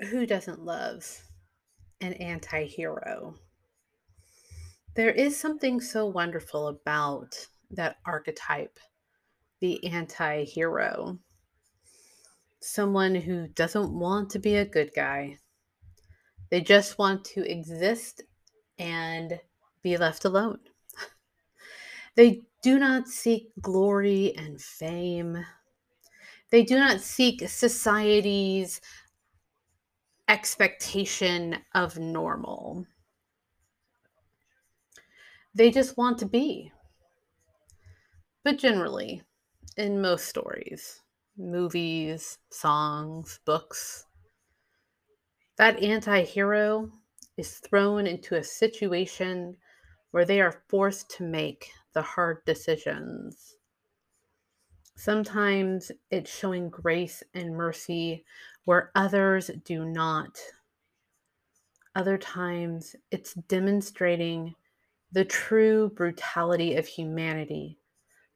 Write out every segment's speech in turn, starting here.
who doesn't love an anti hero? There is something so wonderful about that archetype, the anti hero. Someone who doesn't want to be a good guy. They just want to exist and be left alone. They do not seek glory and fame. They do not seek society's expectation of normal. They just want to be. But generally, in most stories, movies, songs, books, that anti hero is thrown into a situation where they are forced to make the hard decisions. Sometimes it's showing grace and mercy where others do not. Other times it's demonstrating the true brutality of humanity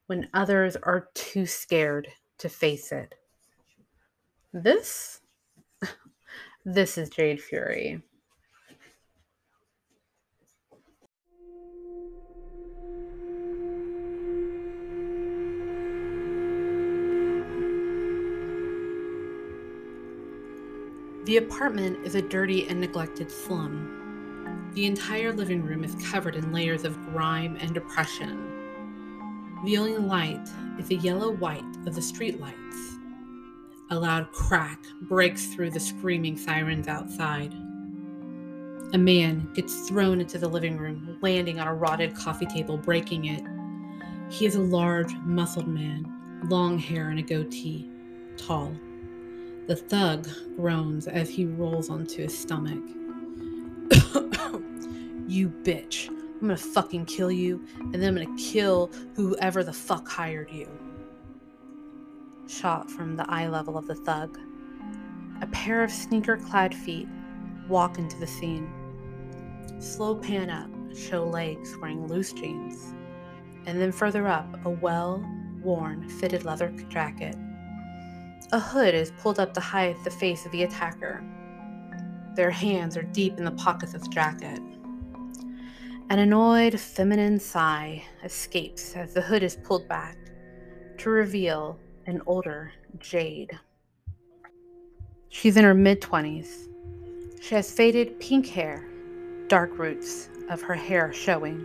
when others are too scared to face it. This this is Jade Fury. The apartment is a dirty and neglected slum. The entire living room is covered in layers of grime and depression. The only light is the yellow white of the streetlights. A loud crack breaks through the screaming sirens outside. A man gets thrown into the living room, landing on a rotted coffee table, breaking it. He is a large, muscled man, long hair and a goatee, tall. The thug groans as he rolls onto his stomach. you bitch. I'm gonna fucking kill you, and then I'm gonna kill whoever the fuck hired you. Shot from the eye level of the thug. A pair of sneaker clad feet walk into the scene. Slow pan up, show legs wearing loose jeans. And then further up, a well worn fitted leather jacket a hood is pulled up to hide the face of the attacker. Their hands are deep in the pockets of the jacket. An annoyed feminine sigh escapes as the hood is pulled back to reveal an older Jade. She's in her mid 20s. She has faded pink hair, dark roots of her hair showing,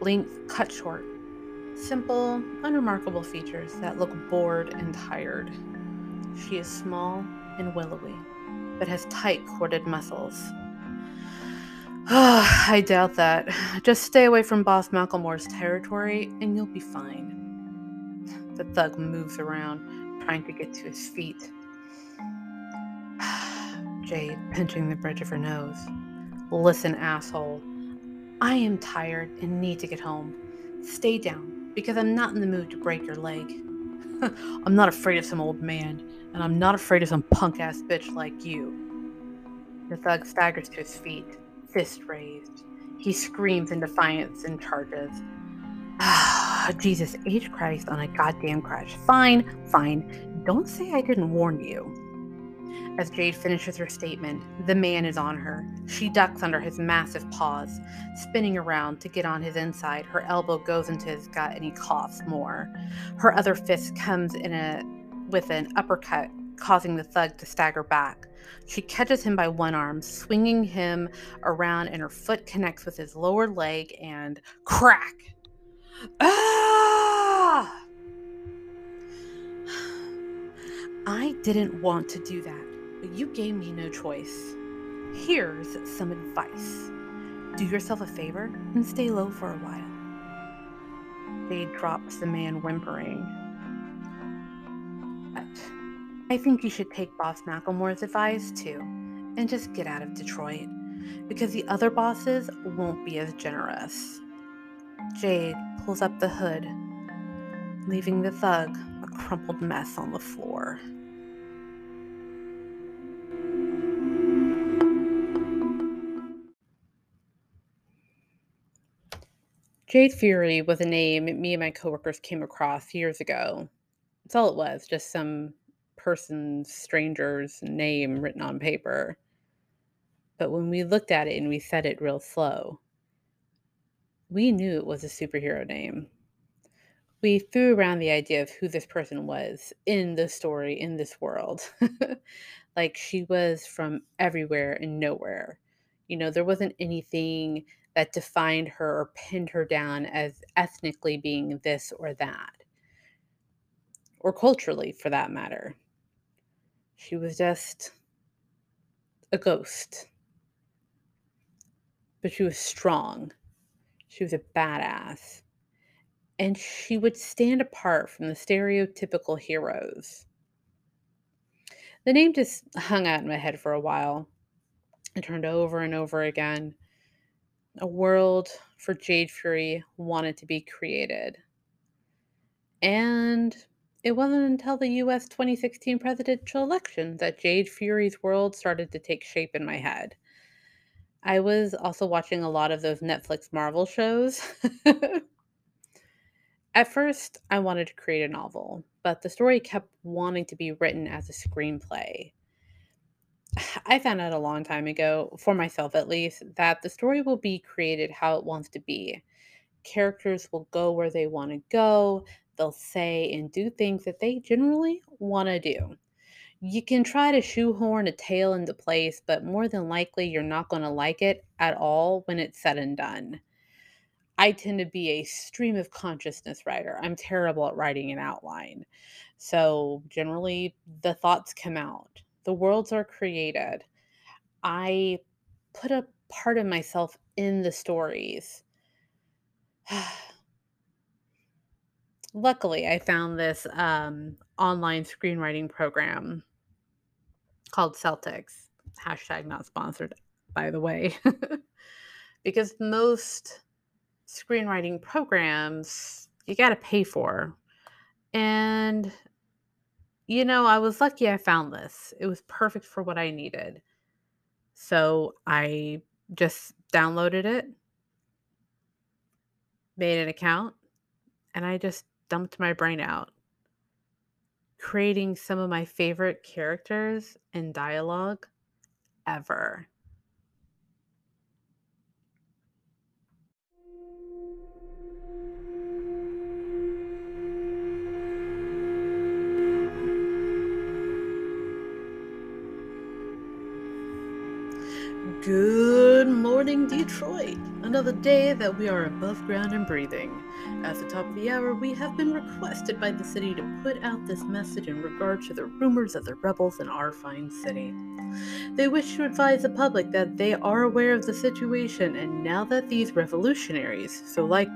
length cut short, simple, unremarkable features that look bored and tired. She is small and willowy, but has tight corded muscles. Oh, I doubt that. Just stay away from Boss Macklemore's territory and you'll be fine. The thug moves around, trying to get to his feet. Jade pinching the bridge of her nose. Listen, asshole. I am tired and need to get home. Stay down, because I'm not in the mood to break your leg. I'm not afraid of some old man, and I'm not afraid of some punk ass bitch like you. The thug staggers to his feet, fist raised. He screams in defiance and charges. Ah, Jesus H. Christ on a goddamn crash. Fine, fine. Don't say I didn't warn you. As Jade finishes her statement, the man is on her. She ducks under his massive paws, spinning around to get on his inside. Her elbow goes into his gut and he coughs more. Her other fist comes in a with an uppercut, causing the thug to stagger back. She catches him by one arm, swinging him around, and her foot connects with his lower leg and crack. Ah! I didn't want to do that but you gave me no choice. Here's some advice do yourself a favor and stay low for a while. Jade drops the man whimpering. But I think you should take Boss Macklemore's advice too and just get out of Detroit because the other bosses won't be as generous. Jade pulls up the hood, leaving the thug crumpled mess on the floor. Jade Fury was a name me and my coworkers came across years ago. That's all it was, just some person's stranger's name written on paper. But when we looked at it and we said it real slow, we knew it was a superhero name. We threw around the idea of who this person was in the story, in this world. like she was from everywhere and nowhere. You know, there wasn't anything that defined her or pinned her down as ethnically being this or that, or culturally for that matter. She was just a ghost. But she was strong. She was a badass. And she would stand apart from the stereotypical heroes. The name just hung out in my head for a while. I turned over and over again. A world for Jade Fury wanted to be created. And it wasn't until the US 2016 presidential election that Jade Fury's world started to take shape in my head. I was also watching a lot of those Netflix Marvel shows. At first, I wanted to create a novel, but the story kept wanting to be written as a screenplay. I found out a long time ago, for myself at least, that the story will be created how it wants to be. Characters will go where they want to go, they'll say and do things that they generally want to do. You can try to shoehorn a tale into place, but more than likely, you're not going to like it at all when it's said and done. I tend to be a stream of consciousness writer. I'm terrible at writing an outline. So, generally, the thoughts come out, the worlds are created. I put a part of myself in the stories. luckily i found this um, online screenwriting program called Celtx hashtag not sponsored by the way because most screenwriting programs you got to pay for. And you know i was lucky i found this. It was perfect for what i needed. So i just downloaded it. Made an account and i just dumped my brain out, creating some of my favorite characters and dialogue ever. Good morning, Detroit. Another day that we are above ground and breathing. At the top of the hour, we have been requested by the city to put out this message in regard to the rumors of the rebels in our fine city. They wish to advise the public that they are aware of the situation, and now that these revolutionaries, so like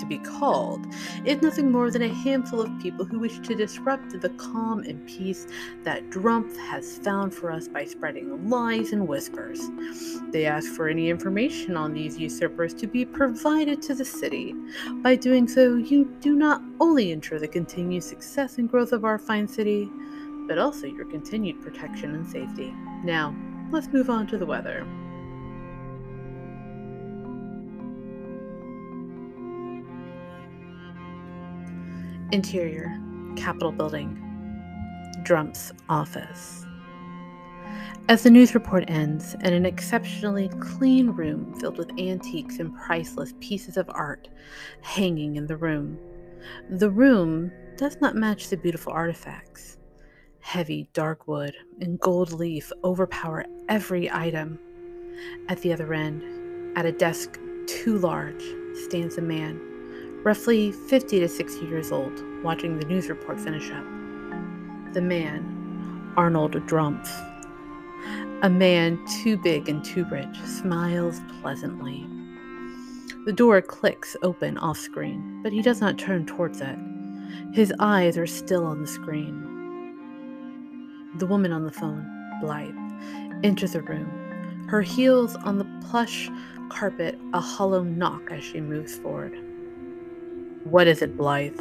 to be called, is nothing more than a handful of people who wish to disrupt the calm and peace that Drumpf has found for us by spreading lies and whispers. They ask for any information on these usurpers to be provided to the city. By doing so, you do not only ensure the continued success and growth of our fine city, but also your continued protection and safety. Now, let's move on to the weather. Interior Capitol Building. Drumpf's office. As the news report ends, in an exceptionally clean room filled with antiques and priceless pieces of art hanging in the room, the room does not match the beautiful artifacts. Heavy dark wood and gold leaf overpower every item. At the other end, at a desk too large, stands a man roughly 50 to 60 years old, watching the news report finish up. The man, Arnold Drumpf, a man too big and too rich, smiles pleasantly. The door clicks open off screen, but he does not turn towards it. His eyes are still on the screen. The woman on the phone, Blythe, enters the room, her heels on the plush carpet, a hollow knock as she moves forward. What is it, Blythe?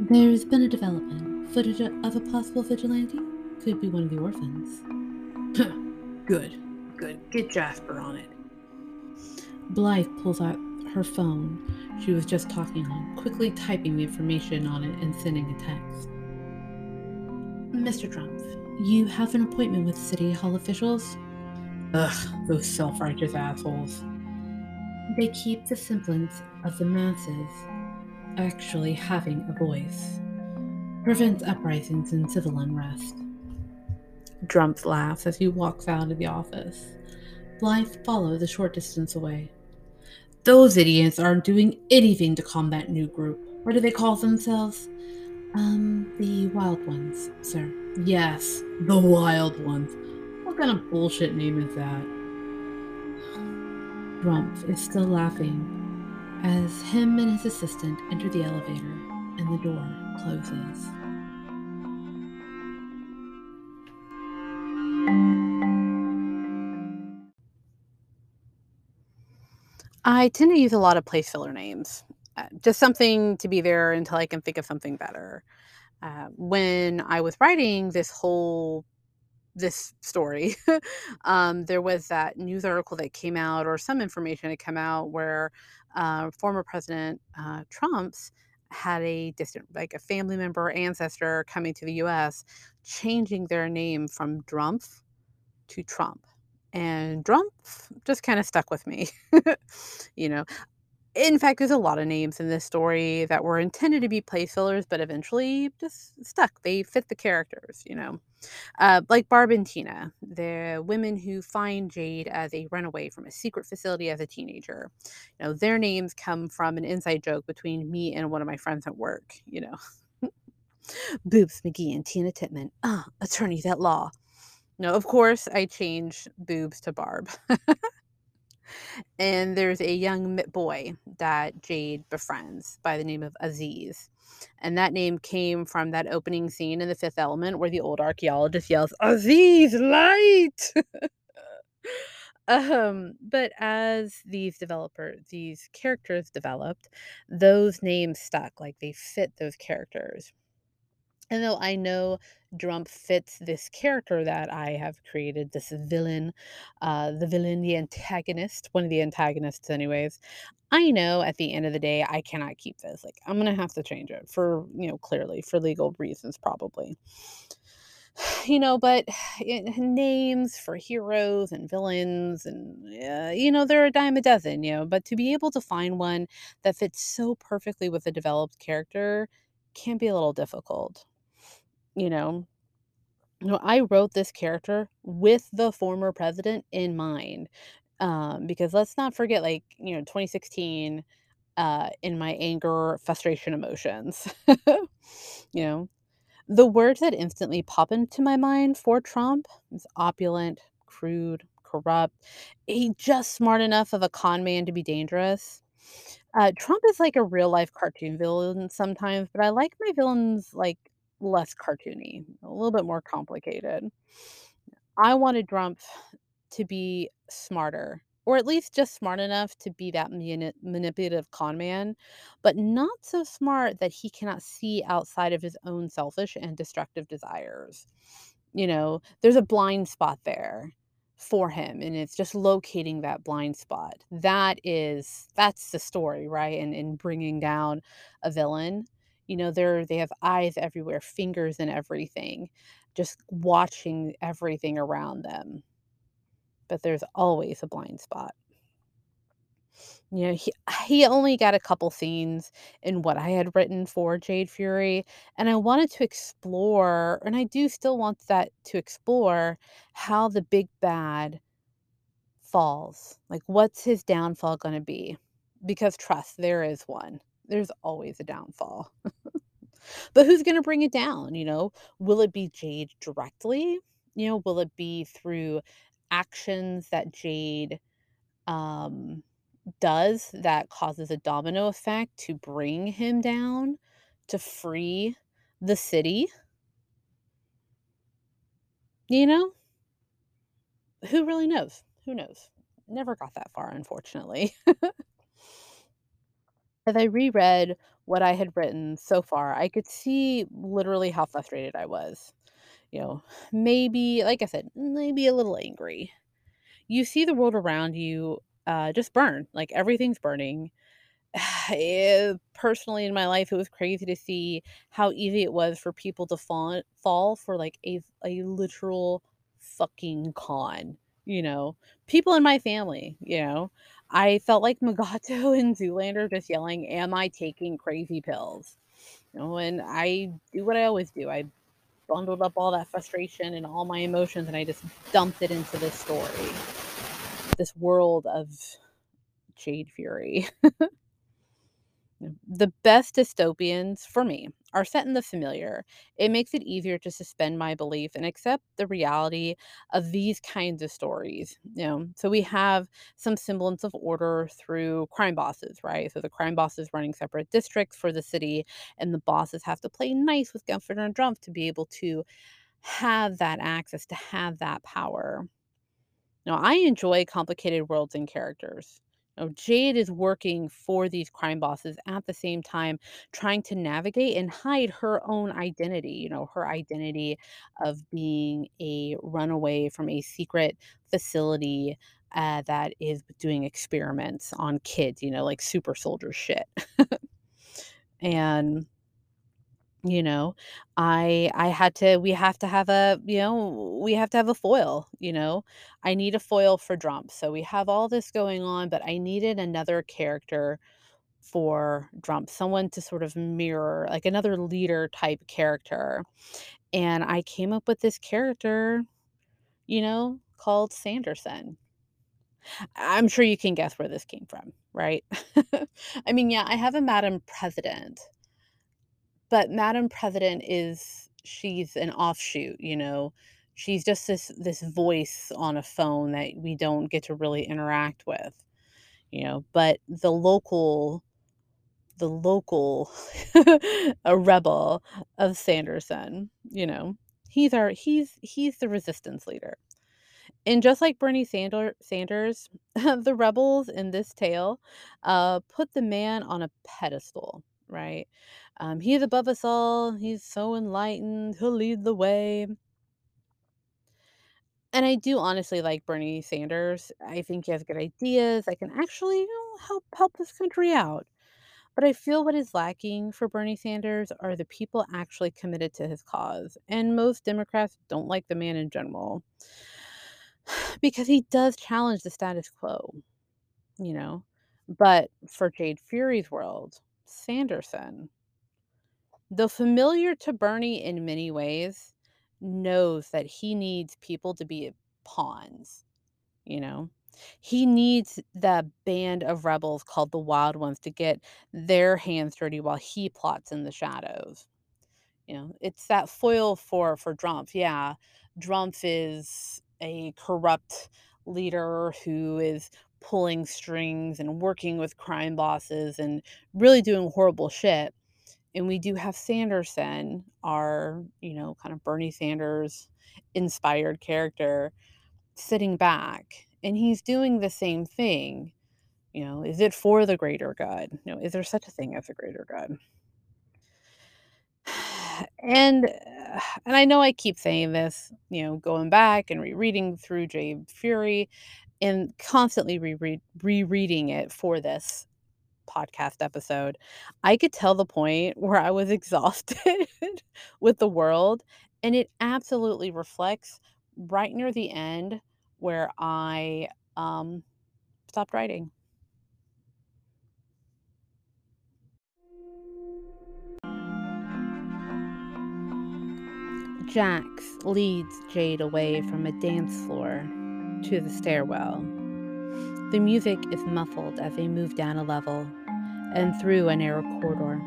There's been a development. Footage of a possible vigilante? Could be one of the orphans. good, good. Get Jasper on it. Blythe pulls out her phone she was just talking on, quickly typing the information on it and sending a text. Mr. Drumpf, you have an appointment with City Hall officials? Ugh, those self righteous assholes. They keep the semblance of the masses actually having a voice. Prevents uprisings and civil unrest. Drumpf laughs as he walks out of the office. Blythe follows a short distance away. Those idiots aren't doing anything to calm that new group. What do they call themselves? Um, the Wild Ones, sir. Yes, the Wild Ones. What kind of bullshit name is that? Drumpf is still laughing as him and his assistant enter the elevator and the door closes. I tend to use a lot of place filler names. Uh, just something to be there until I can think of something better. Uh, when I was writing this whole this story, um, there was that news article that came out, or some information had come out, where uh, former President uh, Trump's had a distant, like a family member, or ancestor coming to the U.S., changing their name from Drumpf to Trump and Drumpf just kind of stuck with me. you know, in fact, there's a lot of names in this story that were intended to be place fillers, but eventually just stuck. They fit the characters, you know. Uh, like Barb and Tina, the women who find Jade as a runaway from a secret facility as a teenager. You know, their names come from an inside joke between me and one of my friends at work, you know. Boobs McGee and Tina Titman, ah, attorneys at law. No, of course, I change boobs to Barb. and there's a young boy that Jade befriends by the name of Aziz. And that name came from that opening scene in The Fifth Element where the old archaeologist yells, Aziz, light! um, but as these developers, these characters developed, those names stuck. Like they fit those characters. And though I know Drumpf fits this character that I have created, this villain, uh, the villain, the antagonist, one of the antagonists, anyways. I know at the end of the day, I cannot keep this. Like, I'm going to have to change it for, you know, clearly for legal reasons, probably. You know, but it, names for heroes and villains, and, uh, you know, they're a dime a dozen, you know, but to be able to find one that fits so perfectly with a developed character can be a little difficult you know no, I wrote this character with the former president in mind. Um, because let's not forget, like, you know, 2016, uh, in my anger, frustration, emotions. you know, the words that instantly pop into my mind for Trump is opulent, crude, corrupt. He just smart enough of a con man to be dangerous. Uh, Trump is like a real life cartoon villain sometimes, but I like my villains like less cartoony, a little bit more complicated. I wanted Drumpf to be smarter, or at least just smart enough to be that mani- manipulative con man, but not so smart that he cannot see outside of his own selfish and destructive desires. You know, there's a blind spot there for him and it's just locating that blind spot that is that's the story right and in bringing down a villain you know, they're they have eyes everywhere, fingers and everything, just watching everything around them. But there's always a blind spot. You know, he he only got a couple scenes in what I had written for Jade Fury, and I wanted to explore, and I do still want that to explore how the big bad falls. Like, what's his downfall going to be? Because trust, there is one. There's always a downfall. but who's going to bring it down? You know, will it be Jade directly? You know, will it be through actions that Jade um, does that causes a domino effect to bring him down to free the city? You know, who really knows? Who knows? Never got that far, unfortunately. As I reread what I had written so far, I could see literally how frustrated I was. You know, maybe, like I said, maybe a little angry. You see the world around you uh, just burn, like everything's burning. it, personally in my life, it was crazy to see how easy it was for people to fall fall for like a a literal fucking con. You know, people in my family. You know, I felt like Mugatu and Zoolander just yelling, "Am I taking crazy pills?" You know, and I do what I always do. I bundled up all that frustration and all my emotions, and I just dumped it into this story, this world of Jade Fury. The best dystopians, for me, are set in the familiar. It makes it easier to suspend my belief and accept the reality of these kinds of stories. You know, so we have some semblance of order through crime bosses, right? So the crime bosses running separate districts for the city, and the bosses have to play nice with Governor Drumpf to be able to have that access, to have that power. Now, I enjoy complicated worlds and characters. Now, Jade is working for these crime bosses at the same time, trying to navigate and hide her own identity. You know, her identity of being a runaway from a secret facility uh, that is doing experiments on kids, you know, like super soldier shit. and you know i i had to we have to have a you know we have to have a foil you know? I need a foil for Drumpf so we have all this going on but i needed another character for Drumpf someone to sort of mirror like another leader type character and i came up with this character you know called sanderson. I'm sure you can guess where this came from right? I mean yeah i have a madam president but Madam President is she's an offshoot, you know? She's just this this voice on a phone that we don't get to really interact with, you know? But the local the local a rebel of Sanderson, you know? He's our he's he's the resistance leader. And just like Bernie Sander, Sanders, the rebels in this tale uh, put the man on a pedestal, right? Um, he's above us all. He's so enlightened. He'll lead the way. And I do honestly like Bernie Sanders. I think he has good ideas. I can actually you know, help help this country out. But I feel what is lacking for Bernie Sanders are the people actually committed to his cause. And most Democrats don't like the man in general because he does challenge the status quo, you know. But for Jade Fury's world, Sanderson, though familiar to Bernie in many ways, knows that he needs people to be pawns, you know? He needs the band of rebels called the Wild Ones to get their hands dirty while he plots in the shadows. You know, it's that foil for for Drumpf. Yeah, Drumpf is a corrupt leader who is pulling strings and working with crime bosses and really doing horrible shit and we do have Sanderson, our, you know, kind of Bernie Sanders inspired character, sitting back and he's doing the same thing. You know, is it for the greater good? You know, is there such a thing as a greater good? And uh, and I know I keep saying this, you know, going back and rereading through Jade Fury and constantly reread rereading it for this podcast episode, I could tell the point where I was exhausted with the world. And it absolutely reflects right near the end where I um, stopped writing. Jax leads Jade away from a dance floor to the stairwell. The music is muffled as they move down a level and through a narrow corridor.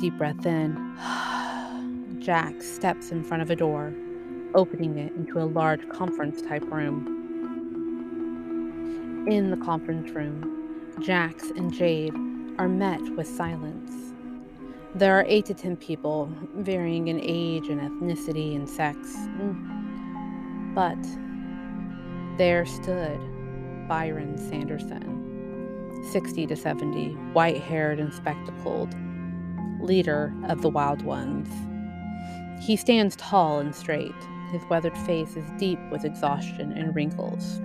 Deep breath in. Jax steps in front of a door, opening it into a large conference type room. In the conference room, Jax and Jade are met with silence. There are eight to ten people, varying in age and ethnicity and sex. Mm. But there stood Byron Sanderson 60 to 70, white haired and spectacled, leader of the Wild Ones. He stands tall and straight. His weathered face is deep with exhaustion and wrinkles.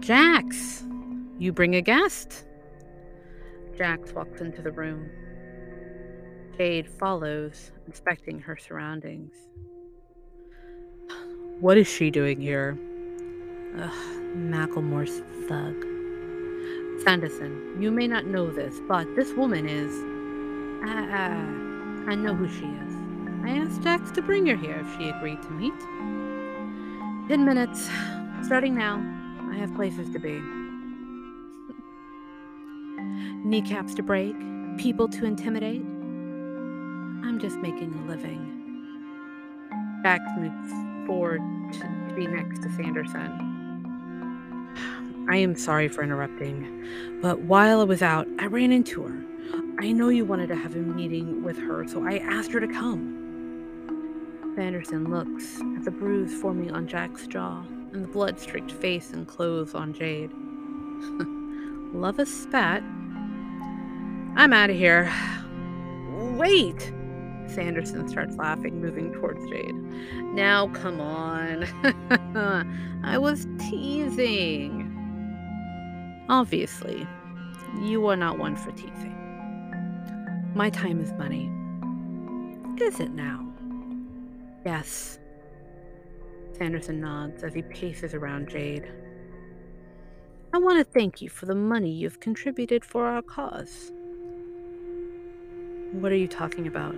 Jax, You bring a guest. Jax walks into the room. Jade follows, inspecting her surroundings. What is she doing here? Ugh, Macklemore's thug. Sanderson, you may not know this, but this woman is. Ah, I know who she is. I asked Jax to bring her here if she agreed to meet. Ten minutes. Starting now. I have places to be. Kneecaps to break, people to intimidate. I'm just making a living. Jax moves forward to be next to Sanderson. I am sorry for interrupting, but while I was out, I ran into her. I know you wanted to have a meeting with her, so I asked her to come. Sanderson looks at the bruise forming on Jack's jaw and the blood streaked face and clothes on Jade. Love a spat. I'm out of here. Wait! Sanderson starts laughing, moving towards Jade. Now, come on. I was teasing. Obviously, you are not one for teasing. My time is money. Is it now? Yes. Sanderson nods as he paces around Jade. I want to thank you for the money you've contributed for our cause. What are you talking about?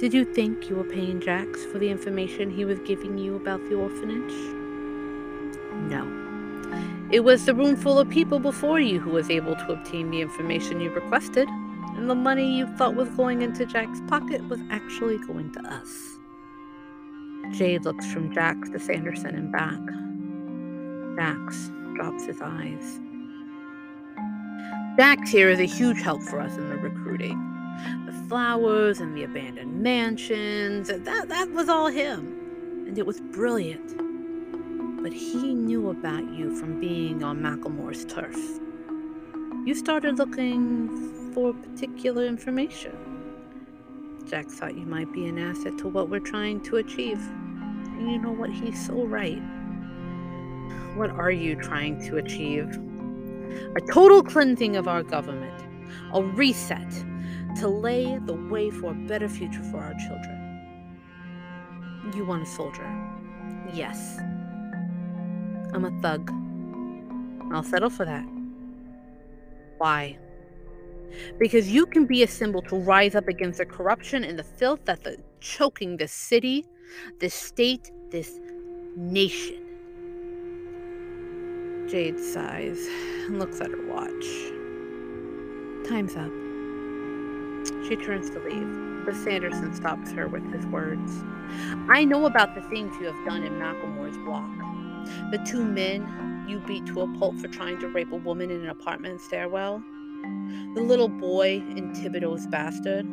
Did you think you were paying Jax for the information he was giving you about the orphanage? No. It was the room full of people before you who was able to obtain the information you requested, and the money you thought was going into Jack's pocket was actually going to us. Jade looks from Jax to Sanderson and back. Jax drops his eyes. Jax here is a huge help for us in the recruiting. The flowers and the abandoned mansions, that, that was all him. And it was brilliant but he knew about you from being on Macklemore's turf. You started looking for particular information. Jax thought you might be an asset to what we're trying to achieve. And you know what? He's so right. What are you trying to achieve? A total cleansing of our government, a reset to lay the way for a better future for our children. You want a soldier? Yes. I'm a thug. I'll settle for that. Why? Because you can be a symbol to rise up against the corruption and the filth that's choking this city, this state, this nation. Jade sighs and looks at her watch. Time's up. She turns to leave, but Sanderson stops her with his words. I know about the things you have done in Macklemore's block. The two men you beat to a pulp for trying to rape a woman in an apartment stairwell. The little boy in Thibodeau's bastard.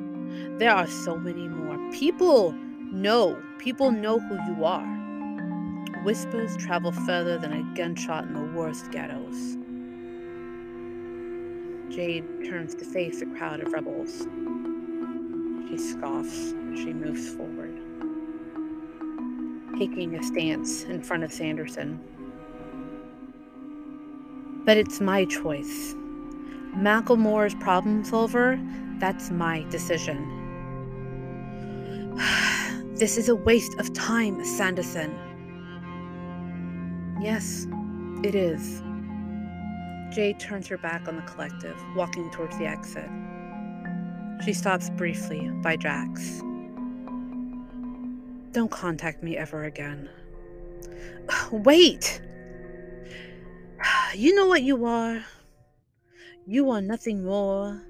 There are so many more. People know. People know who you are. Whispers travel further than a gunshot in the worst ghettos. Jade turns to face the crowd of rebels. She scoffs as she moves forward taking a stance in front of Sanderson. But it's my choice. Macklemore's problem solver, that's my decision. this is a waste of time, Sanderson. Yes, it is. Jade turns her back on the collective, walking towards the exit. She stops briefly by Jax. Don't contact me ever again. Wait! You know what you are? You are nothing more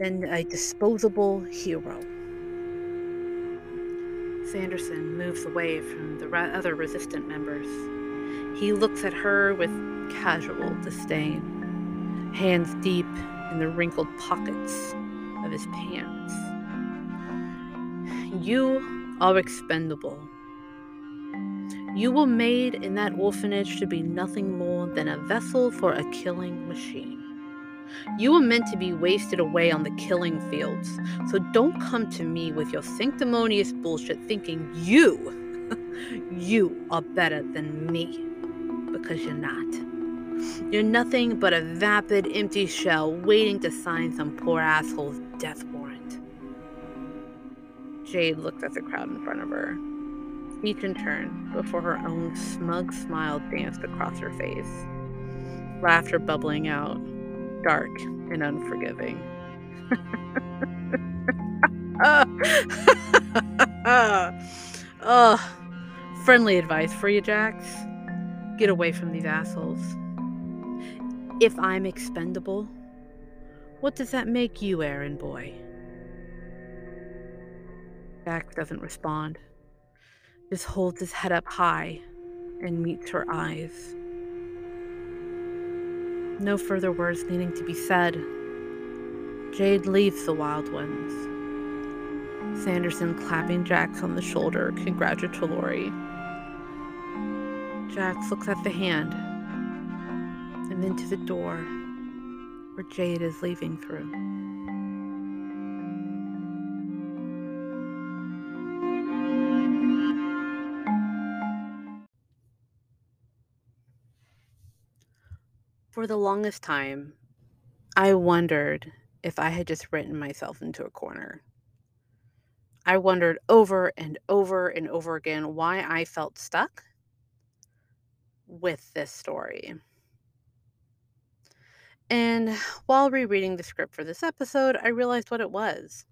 than a disposable hero. Sanderson moves away from the other resistant members. He looks at her with casual disdain, hands deep in the wrinkled pockets of his pants. You are expendable. You were made in that orphanage to be nothing more than a vessel for a killing machine. You were meant to be wasted away on the killing fields, so don't come to me with your sanctimonious bullshit thinking you, you are better than me, because you're not. You're nothing but a vapid, empty shell waiting to sign some poor asshole's death warrant. Jade looked at the crowd in front of her, each in turn, before her own smug smile danced across her face, laughter bubbling out, dark and unforgiving. friendly advice for you, Jax. Get away from these assholes. If I'm expendable, what does that make you, errand boy? Jax doesn't respond, just holds his head up high and meets her eyes. No further words needing to be said. Jade leaves the Wild Ones. Sanderson clapping Jax on the shoulder congratulatory. Jax looks at the hand and then to the door where Jade is leaving through. For the longest time, I wondered if I had just written myself into a corner. I wondered over and over and over again why I felt stuck with this story. And while rereading the script for this episode, I realized what it was.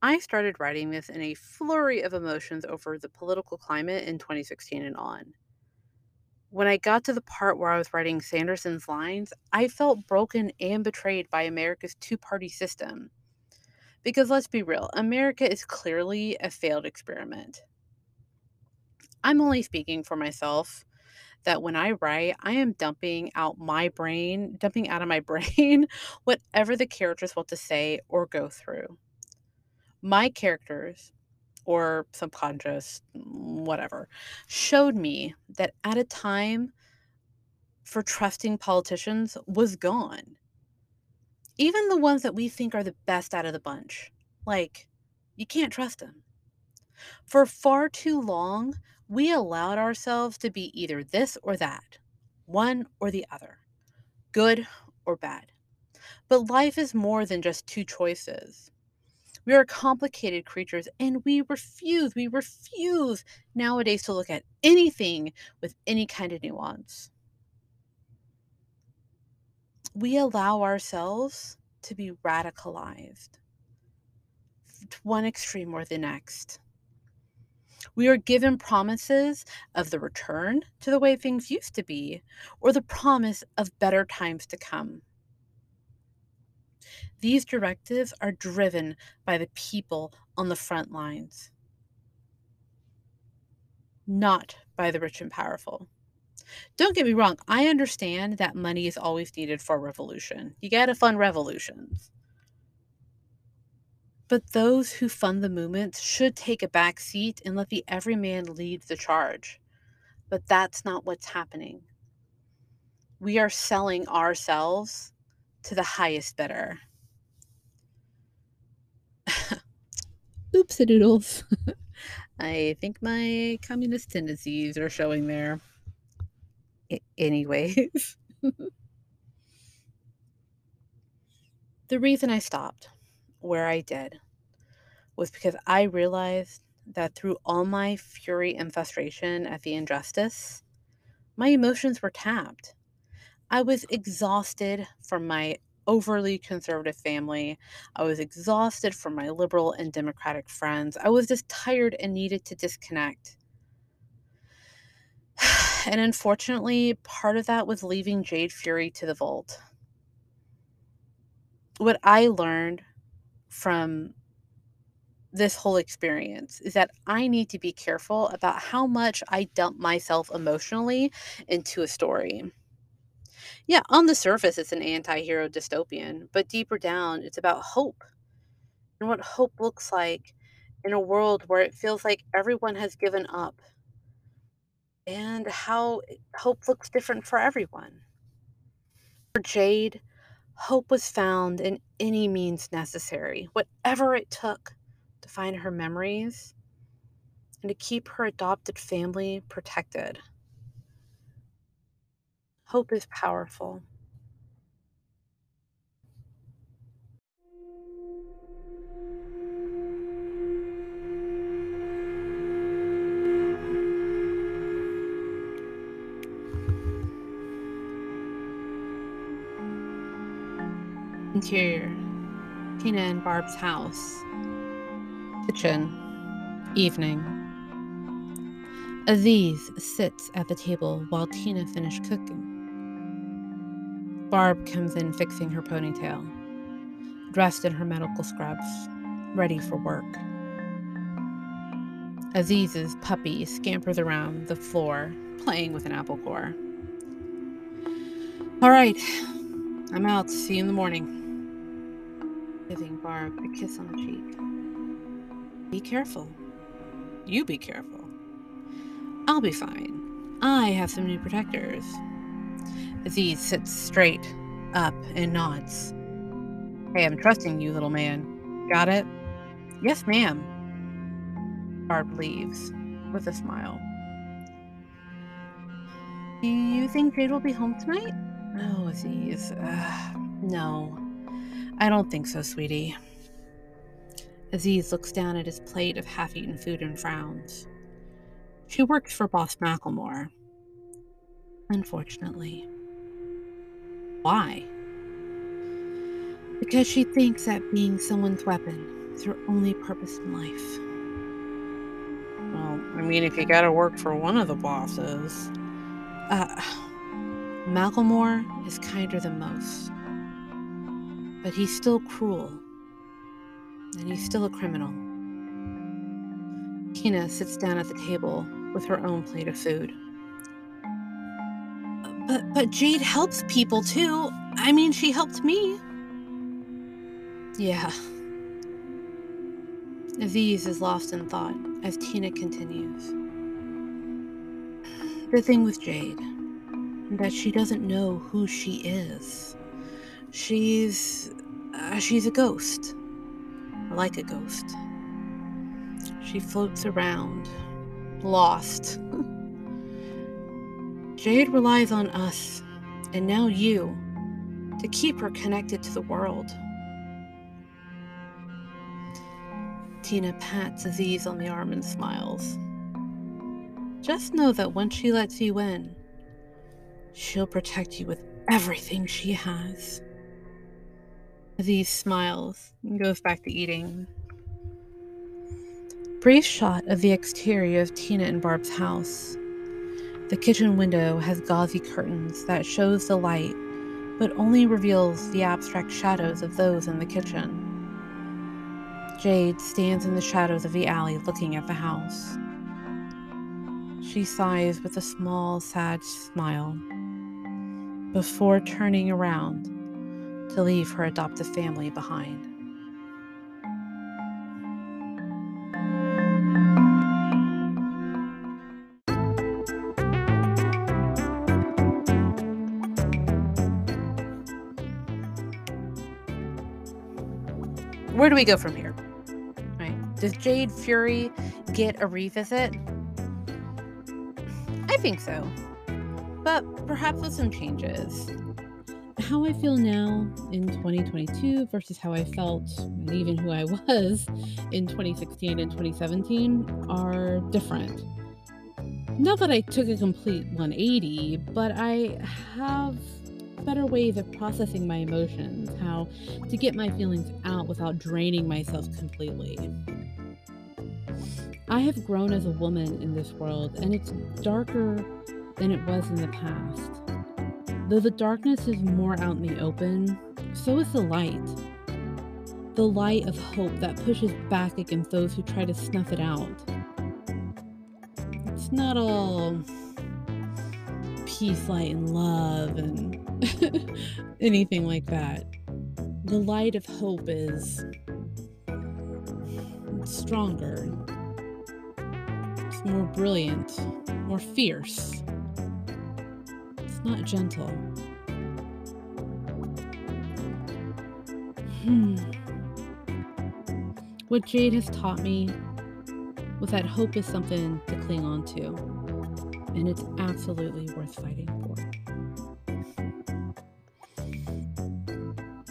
I started writing this in a flurry of emotions over the political climate in 2016 and on. When I got to the part where I was writing Sanderson's lines, I felt broken and betrayed by America's two party system. Because let's be real, America is clearly a failed experiment. I'm only speaking for myself that when I write, I am dumping out my brain, dumping out of my brain whatever the characters want to say or go through. My characters, or subconscious, mm, whatever, showed me that at a time for trusting politicians was gone. Even the ones that we think are the best out of the bunch. Like, you can't trust them. For far too long, we allowed ourselves to be either this or that, one or the other, good or bad. But life is more than just two choices. We are complicated creatures and we refuse, we refuse nowadays to look at anything with any kind of nuance. We allow ourselves to be radicalized to one extreme or the next. We are given promises of the return to the way things used to be, or the promise of better times to come. These directives are driven by the people on the front lines, not by the rich and powerful. Don't get me wrong, I understand that money is always needed for revolution. You gotta fund revolutions. But those who fund the movements should take a back seat and let the everyman lead the charge. But that's not what's happening. We are selling ourselves to the highest bidder. Oops, doodles. I think my communist tendencies are showing there. I- anyways, the reason I stopped where I did was because I realized that through all my fury and frustration at the injustice, my emotions were tapped. I was exhausted from my overly conservative family. I was exhausted from my liberal and democratic friends. I was just tired and needed to disconnect. And unfortunately, part of that was leaving Jade Fury to the vault. What I learned from this whole experience is that I need to be careful about how much I dump myself emotionally into a story. Yeah, on the surface, it's an anti hero dystopian, but deeper down, it's about hope and what hope looks like in a world where it feels like everyone has given up and how eh, hope looks different for everyone. For Jade, hope was found in any means necessary, whatever it took to find her memories and to keep her adopted family protected. Hope is powerful. Interior Tina and Barb's house. Kitchen. Evening. Aziz sits at the table while Tina finishes cooking. Barb comes in fixing her ponytail, dressed in her medical scrubs, ready for work. Aziz's puppy scampers around the floor, playing with an apple core. All right, I'm out. See you in the morning giving Barb a kiss on the cheek. Be careful. You be careful. I'll be fine. I have some new protectors. Aziz sits straight up and nods. Hey, I'm trusting you, little man. Got it? Yes, ma'am. Barb leaves with a smile. Do you think Jade will be home tonight? Oh, Aziz. Uh, no. I don't think so, sweetie. Aziz looks down at his plate of half eaten food and frowns. She works for Boss Macklemore. Unfortunately. Why? Because she thinks that being someone's weapon is her only purpose in life. Well, I mean, if you gotta work for one of the bosses. Uh, Macklemore is kinder than most. But he's still cruel. And he's still a criminal. Tina sits down at the table with her own plate of food. But but Jade helps people too. I mean, she helped me. Yeah. Aziz is lost in thought as Tina continues. The thing with Jade, is that she doesn't know who she is. She's uh, she's a ghost, like a ghost. She floats around, lost. Jade relies on us, and now you, to keep her connected to the world. Tina pats Aziz on the arm and smiles. Just know that when she lets you in, she'll protect you with everything she has. Aziz smiles and goes back to eating. Brief shot of the exterior of Tina and Barb's house. The kitchen window has gauzy curtains that shows the light, but only reveals the abstract shadows of those in the kitchen. Jade stands in the shadows of the alley looking at the house. She sighs with a small, sad smile before turning around to leave her adoptive family behind. Where do we go from here? Right? Does Jade Fury get a revisit? I think so. But perhaps with some changes how I feel now in 2022 versus how I felt and even who I was in 2016 and 2017 are different. Not that I took a complete 180, but I have better ways of processing my emotions, how to get my feelings out without draining myself completely. I have grown as a woman in this world, and it's darker than it was in the past. Though the darkness is more out in the open, so is the light. The light of hope that pushes back against those who try to snuff it out. It's not all peace, light, and love and anything like that. The light of hope is stronger, it's more brilliant, more fierce It's not gentle. Hmm. What Jade has taught me was that hope is something to cling on to, and it's absolutely worth fighting for.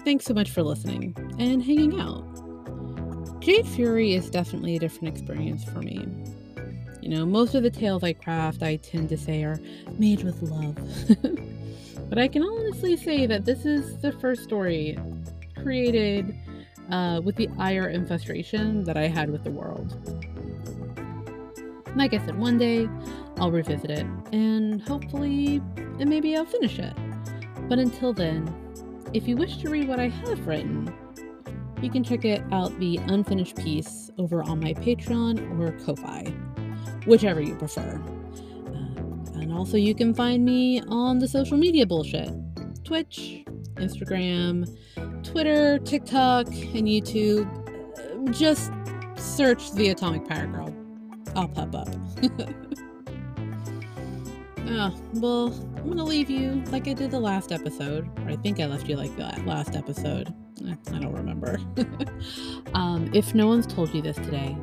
Thanks so much for listening and hanging out. Jade Fury is definitely a different experience for me. You know, most of the tales I craft, I tend to say, are made with love. but I can honestly say that this is the first story created uh, with the ire and frustration that I had with the world. Like I said, one day I'll revisit it and hopefully, and maybe I'll finish it. But until then, if you wish to read what I have written, you can check it out the unfinished piece over on my Patreon or Ko-fi, whichever you prefer. Uh, and also, you can find me on the social media bullshit Twitch, Instagram, Twitter, TikTok, and YouTube. Just search the Atomic Pirate Girl. I'll pop up. oh, well, I'm gonna leave you like I did the last episode, or I think I left you like that last episode. Eh, I don't remember. um, if no one's told you this today,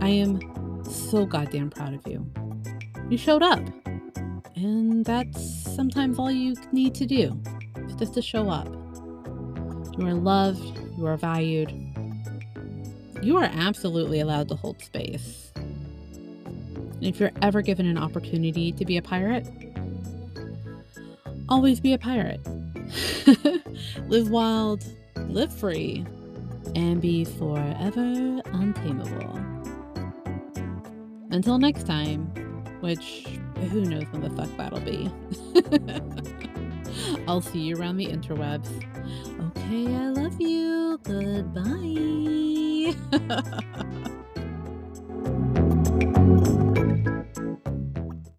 I am so goddamn proud of you. You showed up. And that's sometimes all you need to do, just to show up. You are loved, you are valued. You are absolutely allowed to hold space. And if you're ever given an opportunity to be a pirate, always be a pirate. live wild, live free, and be forever untamable. Until next time, which who knows when the fuck that'll be. I'll see you around the interwebs. Okay, I love you. Goodbye.